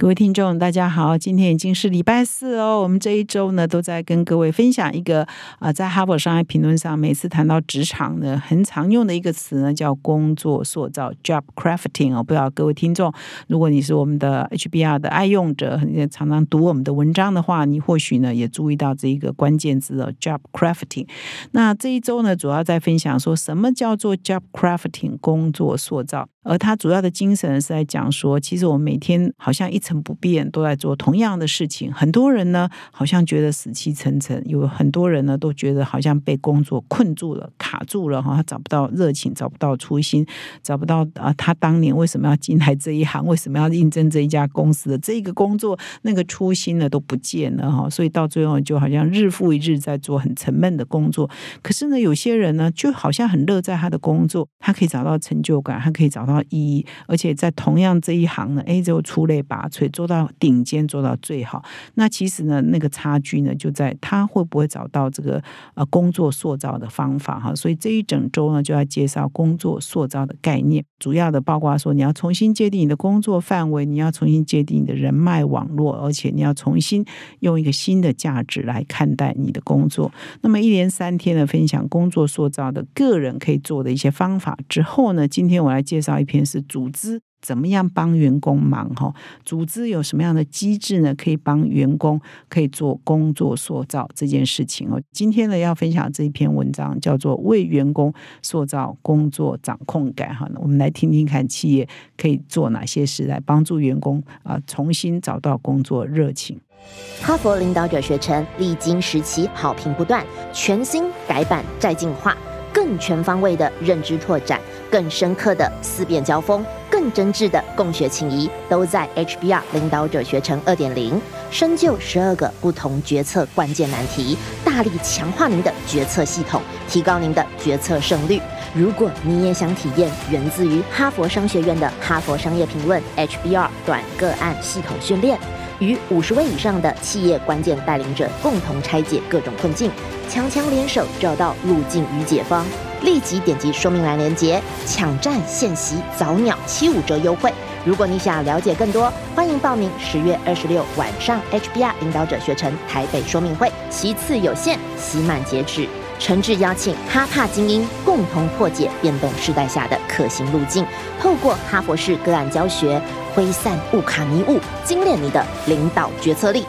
各位听众，大家好，今天已经是礼拜四哦。我们这一周呢，都在跟各位分享一个啊，在哈佛商业评论上，每次谈到职场呢，很常用的一个词呢，叫工作塑造 （job crafting） 哦。不知道各位听众，如果你是我们的 HBR 的爱用者，常常读我们的文章的话，你或许呢也注意到这一个关键字哦，job crafting。那这一周呢，主要在分享说什么叫做 job crafting 工作塑造。而他主要的精神是在讲说，其实我们每天好像一成不变，都在做同样的事情。很多人呢，好像觉得死气沉沉；有很多人呢，都觉得好像被工作困住了、卡住了哈，他找不到热情，找不到初心，找不到啊，他当年为什么要进来这一行？为什么要应征这一家公司的这个工作？那个初心呢，都不见了哈。所以到最后，就好像日复一日在做很沉闷的工作。可是呢，有些人呢，就好像很乐在他的工作，他可以找到成就感，他可以找到。到意义，而且在同样这一行呢，哎，就出类拔萃，做到顶尖，做到最好。那其实呢，那个差距呢，就在他会不会找到这个呃工作塑造的方法哈。所以这一整周呢，就要介绍工作塑造的概念，主要的包括说，你要重新界定你的工作范围，你要重新界定你的人脉网络，而且你要重新用一个新的价值来看待你的工作。那么一连三天的分享工作塑造的个人可以做的一些方法之后呢，今天我来介绍。一篇是组织怎么样帮员工忙哈？组织有什么样的机制呢？可以帮员工可以做工作塑造这件事情哦。今天呢要分享这一篇文章叫做《为员工塑造工作掌控感》哈。我们来听听看企业可以做哪些事来帮助员工啊重新找到工作热情。哈佛领导者学程历经时期好评不断，全新改版再进化。更全方位的认知拓展，更深刻的思辨交锋，更真挚的共学情谊，都在 HBR 领导者学程二点零，深究十二个不同决策关键难题，大力强化您的决策系统，提高您的决策胜率。如果你也想体验源自于哈佛商学院的哈佛商业评论 HBR 短个案系统训练。与五十位以上的企业关键带领者共同拆解各种困境，强强联手找到路径与解方。立即点击说明栏链接，抢占现席早鸟七五折优惠。如果你想了解更多，欢迎报名十月二十六晚上 HBR 领导者学程台北说明会，席次有限，席满截止。诚挚邀请哈帕精英共同破解变动时代下的可行路径，透过哈佛式个案教学，挥散乌卡迷雾，精炼你的领导决策力。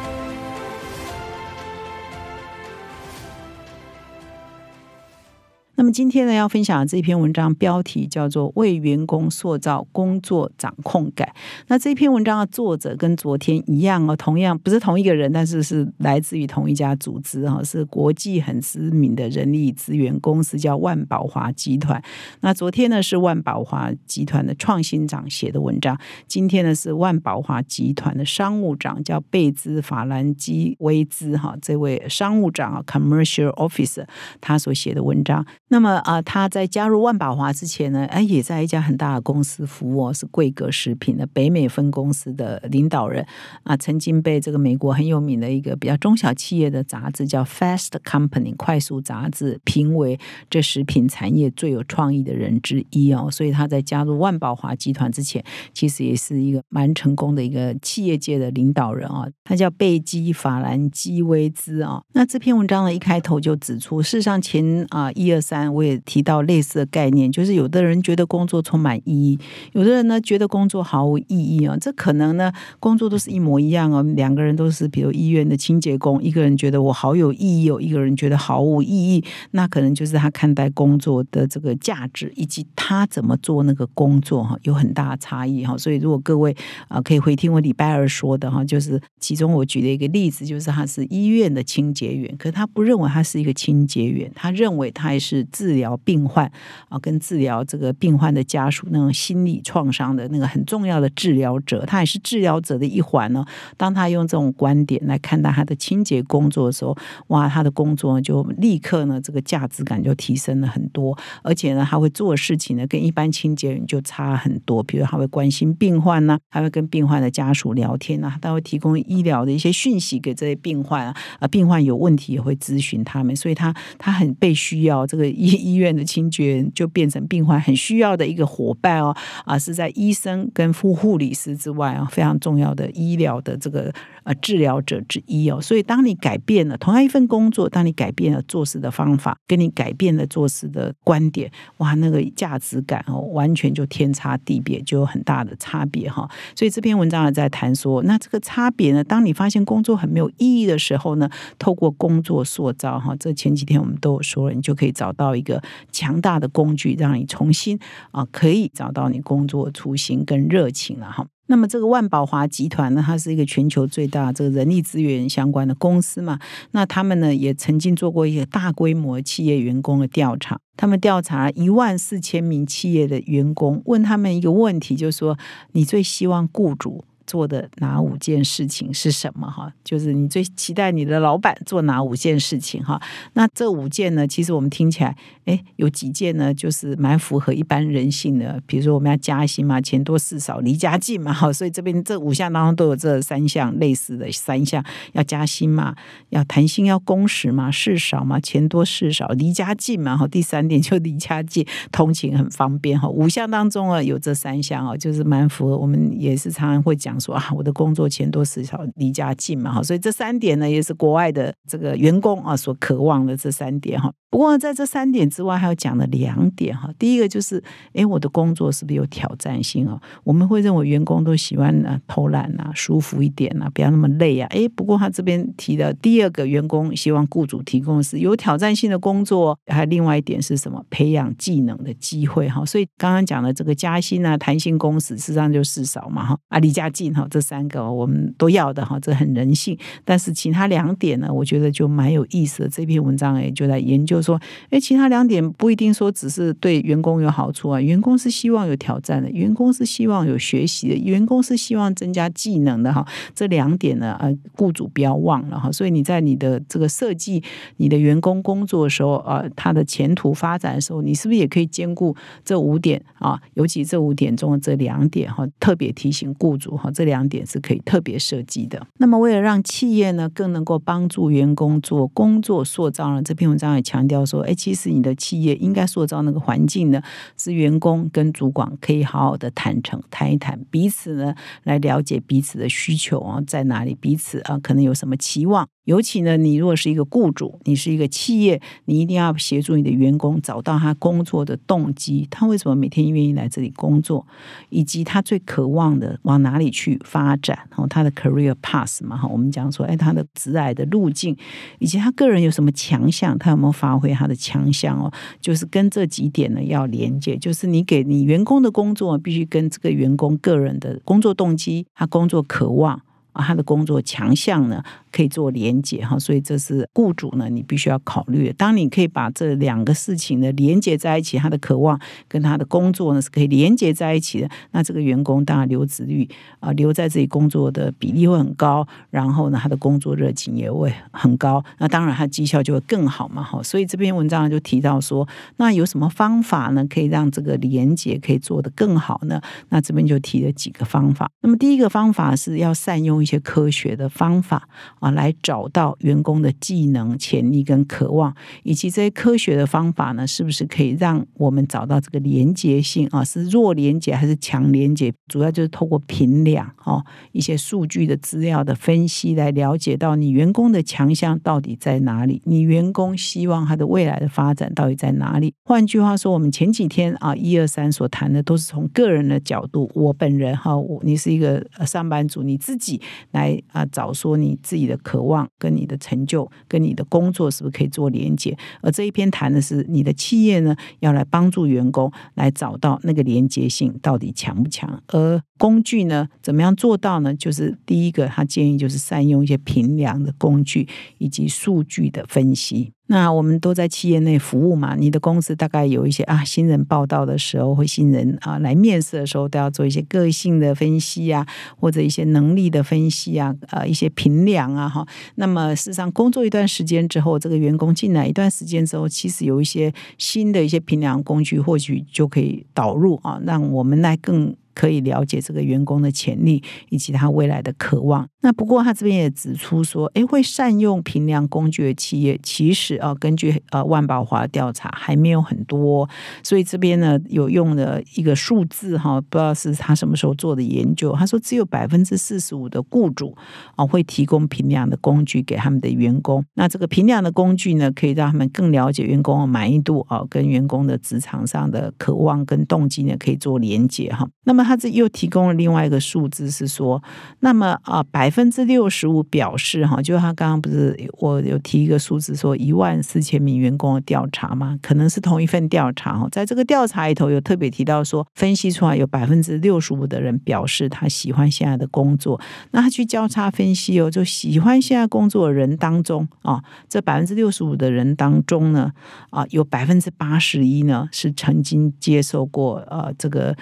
今天呢，要分享的这篇文章标题叫做《为员工塑造工作掌控感》。那这篇文章的作者跟昨天一样哦，同样不是同一个人，但是是来自于同一家组织哈，是国际很知名的人力资源公司，叫万宝华集团。那昨天呢是万宝华集团的创新长写的文章，今天呢是万宝华集团的商务长叫贝兹法兰基威兹哈，这位商务长啊，Commercial Officer，他所写的文章。那那么啊，他在加入万宝华之前呢，哎，也在一家很大的公司服务，是贵格食品的北美分公司的领导人啊，曾经被这个美国很有名的一个比较中小企业的杂志叫《Fast Company》快速杂志评为这食品产业最有创意的人之一哦。所以他在加入万宝华集团之前，其实也是一个蛮成功的一个企业界的领导人啊。他叫贝基法兰基威兹啊。那这篇文章呢，一开头就指出，事实上前啊一二三。我也提到类似的概念，就是有的人觉得工作充满意义，有的人呢觉得工作毫无意义啊。这可能呢，工作都是一模一样哦。两个人都是，比如医院的清洁工，一个人觉得我好有意义哦，一个人觉得毫无意义。那可能就是他看待工作的这个价值，以及他怎么做那个工作哈，有很大的差异哈。所以如果各位啊可以回听我礼拜二说的哈，就是其中我举了一个例子，就是他是医院的清洁员，可他不认为他是一个清洁员，他认为他也是。治疗病患啊，跟治疗这个病患的家属那种心理创伤的那个很重要的治疗者，他也是治疗者的一环呢。当他用这种观点来看待他的清洁工作的时候，哇，他的工作就立刻呢，这个价值感就提升了很多，而且呢，他会做事情呢，跟一般清洁人就差很多。比如他会关心病患呢，还会跟病患的家属聊天啊，他会提供医疗的一些讯息给这些病患啊，啊，病患有问题也会咨询他们，所以他他很被需要。这个医医院的清洁员就变成病患很需要的一个伙伴哦，啊，是在医生跟护护理师之外啊，非常重要的医疗的这个呃治疗者之一哦。所以当你改变了同样一份工作，当你改变了做事的方法，跟你改变了做事的观点，哇，那个价值感哦，完全就天差地别，就有很大的差别哈。所以这篇文章也在谈说，那这个差别呢，当你发现工作很没有意义的时候呢，透过工作塑造哈，这前几天我们都有说了，你就可以找到一个强大的工具，让你重新啊，可以找到你工作初心跟热情了哈。那么这个万宝华集团呢，它是一个全球最大这个人力资源相关的公司嘛。那他们呢也曾经做过一个大规模企业员工的调查，他们调查一万四千名企业的员工，问他们一个问题，就是说你最希望雇主。做的哪五件事情是什么？哈，就是你最期待你的老板做哪五件事情？哈，那这五件呢？其实我们听起来，哎，有几件呢？就是蛮符合一般人性的。比如说，我们要加薪嘛，钱多事少，离家近嘛，哈，所以这边这五项当中都有这三项类似的三项：要加薪嘛，要弹性，要工时嘛，事少嘛，钱多事少，离家近嘛，哈。第三点就离家近，通勤很方便，哈。五项当中啊，有这三项哦，就是蛮符合。我们也是常常会讲。说啊，我的工作钱多事少，离家近嘛，哈，所以这三点呢，也是国外的这个员工啊所渴望的这三点哈。不过在这三点之外，还有讲了两点哈。第一个就是，哎，我的工作是不是有挑战性哦？我们会认为员工都喜欢啊偷懒啊，舒服一点啊，不要那么累啊。哎，不过他这边提的第二个员工希望雇主提供的是有挑战性的工作，还有另外一点是什么？培养技能的机会哈。所以刚刚讲的这个加薪啊、弹性工时，事实上就事少嘛哈。啊，离家近哈，这三个我们都要的哈，这很人性。但是其他两点呢，我觉得就蛮有意思的。这篇文章哎，就在研究。说，哎，其他两点不一定说只是对员工有好处啊。员工是希望有挑战的，员工是希望有学习的，员工是希望增加技能的哈。这两点呢，呃，雇主不要忘了哈。所以你在你的这个设计你的员工工作的时候啊，他的前途发展的时候，你是不是也可以兼顾这五点啊？尤其这五点中的这两点哈，特别提醒雇主哈，这两点是可以特别设计的。那么为了让企业呢更能够帮助员工做工作塑造呢，这篇文章也强。要说，哎，其实你的企业应该塑造那个环境呢，是员工跟主管可以好好的坦诚谈一谈，彼此呢来了解彼此的需求啊在哪里，彼此啊可能有什么期望。尤其呢，你如果是一个雇主，你是一个企业，你一定要协助你的员工找到他工作的动机，他为什么每天愿意来这里工作，以及他最渴望的往哪里去发展，然后他的 career path 嘛，哈，我们讲说，哎，他的职涯的路径，以及他个人有什么强项，他有没有发挥他的强项哦，就是跟这几点呢要连接，就是你给你员工的工作必须跟这个员工个人的工作动机，他工作渴望啊，他的工作强项呢。可以做连接哈，所以这是雇主呢，你必须要考虑。当你可以把这两个事情呢连接在一起，他的渴望跟他的工作呢是可以连接在一起的，那这个员工当然留职率啊留在这里工作的比例会很高，然后呢他的工作热情也会很高，那当然他绩效就会更好嘛哈。所以这篇文章就提到说，那有什么方法呢可以让这个连接可以做得更好呢？那这边就提了几个方法。那么第一个方法是要善用一些科学的方法。啊，来找到员工的技能、潜力跟渴望，以及这些科学的方法呢，是不是可以让我们找到这个连接性啊？是弱连接还是强连接？主要就是透过评量哦，一些数据的资料的分析，来了解到你员工的强项到底在哪里，你员工希望他的未来的发展到底在哪里？换句话说，我们前几天啊，一二三所谈的都是从个人的角度，我本人哈，我你是一个上班族，你自己来啊找说你自己。的渴望跟你的成就跟你的工作是不是可以做连接？而这一篇谈的是你的企业呢，要来帮助员工来找到那个连接性到底强不强？而工具呢，怎么样做到呢？就是第一个，他建议就是善用一些平量的工具以及数据的分析。那我们都在企业内服务嘛，你的公司大概有一些啊，新人报道的时候或新人啊来面试的时候，都要做一些个性的分析啊，或者一些能力的分析啊，呃，一些评量啊，哈。那么事实上，工作一段时间之后，这个员工进来一段时间之后，其实有一些新的一些评量工具，或许就可以导入啊，让我们来更。可以了解这个员工的潜力以及他未来的渴望。那不过他这边也指出说，诶，会善用评量工具的企业，其实啊，根据呃万宝华调查还没有很多。所以这边呢有用的一个数字哈，不知道是他什么时候做的研究。他说只有百分之四十五的雇主啊会提供评量的工具给他们的员工。那这个评量的工具呢，可以让他们更了解员工的满意度啊，跟员工的职场上的渴望跟动机呢，可以做连接哈。那么他这又提供了另外一个数字，是说，那么啊，百分之六十五表示哈，就他刚刚不是我有提一个数字，说一万四千名员工的调查嘛，可能是同一份调查哈，在这个调查里头有特别提到说，分析出来有百分之六十五的人表示他喜欢现在的工作，那他去交叉分析哦，就喜欢现在工作的人当中啊，这百分之六十五的人当中呢，啊，有百分之八十一呢是曾经接受过呃这个。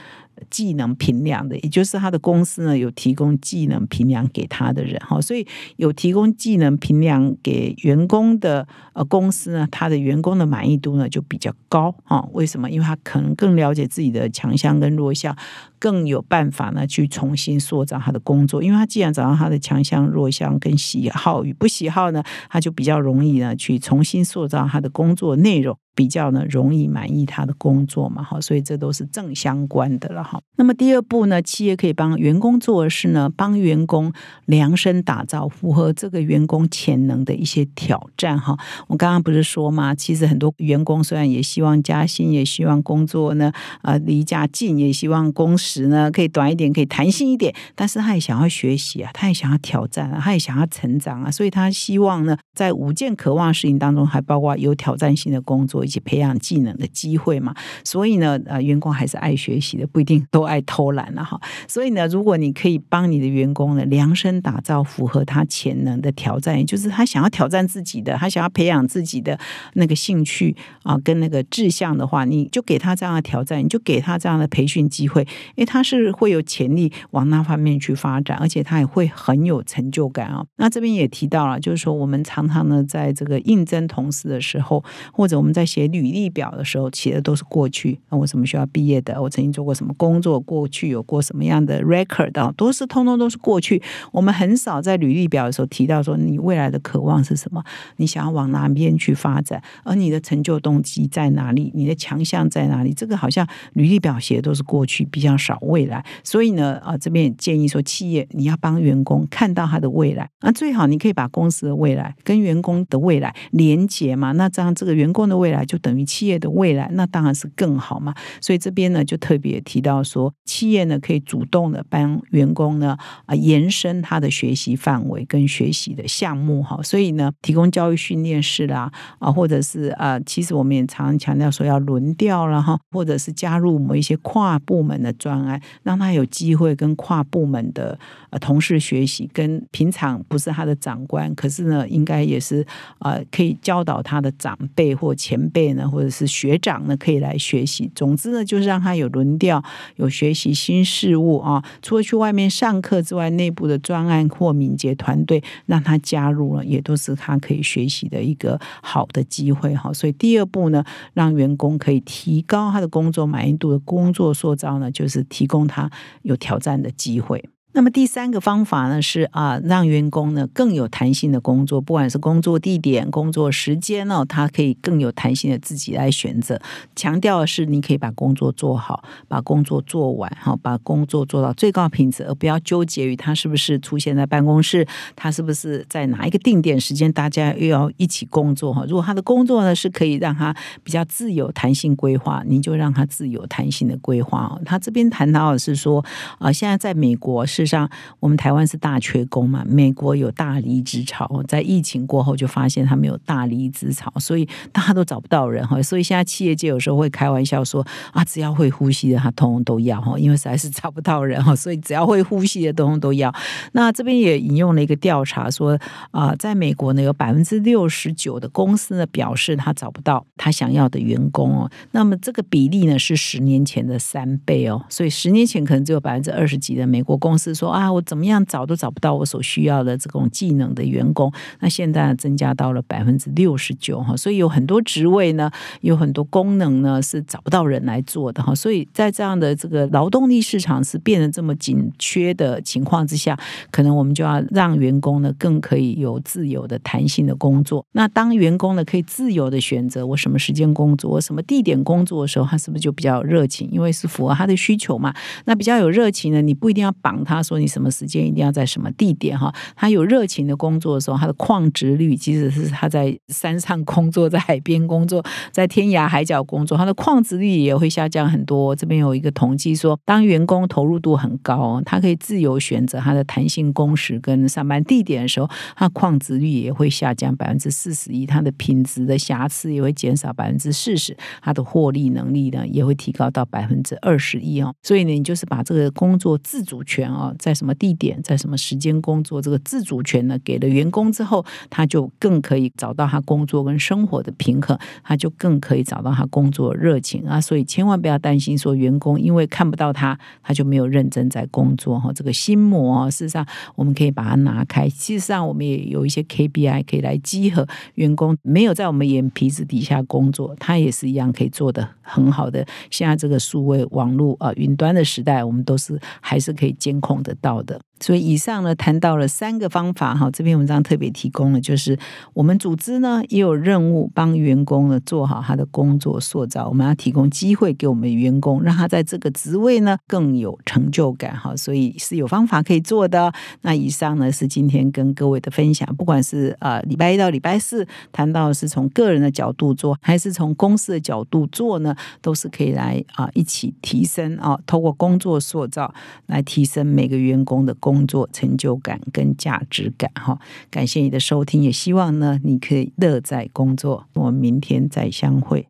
技能评量的，也就是他的公司呢有提供技能评量给他的人哈，所以有提供技能评量给员工的呃公司呢，他的员工的满意度呢就比较高哈。为什么？因为他可能更了解自己的强项跟弱项。更有办法呢，去重新塑造他的工作，因为他既然找到他的强项、弱项跟喜好与不喜好呢，他就比较容易呢去重新塑造他的工作内容，比较呢容易满意他的工作嘛，哈，所以这都是正相关的了哈。那么第二步呢，企业可以帮员工做的是呢，帮员工量身打造符合这个员工潜能的一些挑战哈。我刚刚不是说吗？其实很多员工虽然也希望加薪，也希望工作呢啊离家近，也希望公司。时呢可以短一点，可以弹性一点，但是他也想要学习啊，他也想要挑战啊，他也想要成长啊，所以他希望呢，在五件渴望事情当中，还包括有挑战性的工作以及培养技能的机会嘛。所以呢，呃，员工还是爱学习的，不一定都爱偷懒了哈。所以呢，如果你可以帮你的员工呢量身打造符合他潜能的挑战，也就是他想要挑战自己的，他想要培养自己的那个兴趣啊，跟那个志向的话，你就给他这样的挑战，你就给他这样的培训机会。因为他是会有潜力往那方面去发展，而且他也会很有成就感啊。那这边也提到了，就是说我们常常呢，在这个应征同事的时候，或者我们在写履历表的时候，写的都是过去，那我什么学校毕业的，我曾经做过什么工作，过去有过什么样的 record 啊，都是通通都是过去。我们很少在履历表的时候提到说你未来的渴望是什么，你想要往哪边去发展，而你的成就动机在哪里，你的强项在哪里？这个好像履历表写的都是过去，比较少。找未来，所以呢，啊，这边也建议说，企业你要帮员工看到他的未来，那最好你可以把公司的未来跟员工的未来连接嘛，那这样这个员工的未来就等于企业的未来，那当然是更好嘛。所以这边呢，就特别提到说，企业呢可以主动的帮员工呢啊延伸他的学习范围跟学习的项目哈，所以呢，提供教育训练室啦啊，或者是啊，其实我们也常常强调说要轮调了哈，或者是加入某一些跨部门的专。让他有机会跟跨部门的同事学习，跟平常不是他的长官，可是呢，应该也是呃可以教导他的长辈或前辈呢，或者是学长呢，可以来学习。总之呢，就是让他有轮调，有学习新事物啊。除了去外面上课之外，内部的专案或敏捷团队让他加入了，也都是他可以学习的一个好的机会哈。所以第二步呢，让员工可以提高他的工作满意度的工作塑造呢，就是。提供他有挑战的机会。那么第三个方法呢是啊，让员工呢更有弹性的工作，不管是工作地点、工作时间哦，他可以更有弹性的自己来选择。强调的是，你可以把工作做好，把工作做完，哈，把工作做到最高品质，而不要纠结于他是不是出现在办公室，他是不是在哪一个定点时间，大家又要一起工作哈。如果他的工作呢是可以让他比较自由弹性规划，你就让他自由弹性的规划。他这边谈到的是说啊，现在在美国是。上我们台湾是大缺工嘛，美国有大离职潮，在疫情过后就发现他们有大离职潮，所以大家都找不到人哈。所以现在企业界有时候会开玩笑说啊，只要会呼吸的他通通都要哈，因为实在是找不到人哈，所以只要会呼吸的通通都要。那这边也引用了一个调查说啊，在美国呢有百分之六十九的公司呢表示他找不到他想要的员工哦，那么这个比例呢是十年前的三倍哦，所以十年前可能只有百分之二十几的美国公司说啊，我怎么样找都找不到我所需要的这种技能的员工，那现在增加到了百分之六十九哈，所以有很多职位呢，有很多功能呢是找不到人来做的哈，所以在这样的这个劳动力市场是变得这么紧缺的情况之下，可能我们就要让员工呢更可以有自由的弹性的工作。那当员工呢可以自由的选择我什么时间工作，我什么地点工作的时候，他是不是就比较热情？因为是符合他的需求嘛。那比较有热情的，你不一定要绑他他说你什么时间一定要在什么地点哈。他有热情的工作的时候，他的旷职率即使是他在山上工作，在海边工作，在天涯海角工作，他的旷职率也会下降很多。这边有一个统计说，当员工投入度很高，他可以自由选择他的弹性工时跟上班地点的时候，他旷职率也会下降百分之四十一，他的品质的瑕疵也会减少百分之四十，他的获利能力呢也会提高到百分之二十一哦。所以呢，你就是把这个工作自主权哦，在什么地点，在什么时间工作，这个自主权呢，给了员工之后，他就更可以找到他工作跟生活的平衡，他就更可以找到他工作热情啊。所以千万不要担心说员工因为看不到他，他就没有认真在工作哈。这个心魔，事实上我们可以把它拿开。事实上，我们也有一些 KPI 可以来集合员工没有在我们眼皮子底下工作，他也是一样可以做的很好的。现在这个数位网络啊，云端的时代，我们都是还是可以监控得到的。所以以上呢谈到了三个方法哈，这篇文章特别提供了，就是我们组织呢也有任务帮员工呢做好他的工作塑造，我们要提供机会给我们员工，让他在这个职位呢更有成就感哈，所以是有方法可以做的。那以上呢是今天跟各位的分享，不管是呃礼拜一到礼拜四谈到是从个人的角度做，还是从公司的角度做呢，都是可以来啊一起提升啊，透过工作塑造来提升每个员工的工。工作成就感跟价值感哈，感谢你的收听，也希望呢你可以乐在工作。我们明天再相会。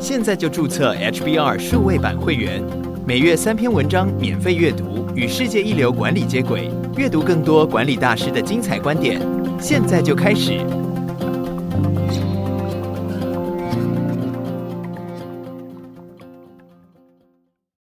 现在就注册 HBR 数位版会员，每月三篇文章免费阅读，与世界一流管理接轨，阅读更多管理大师的精彩观点。现在就开始。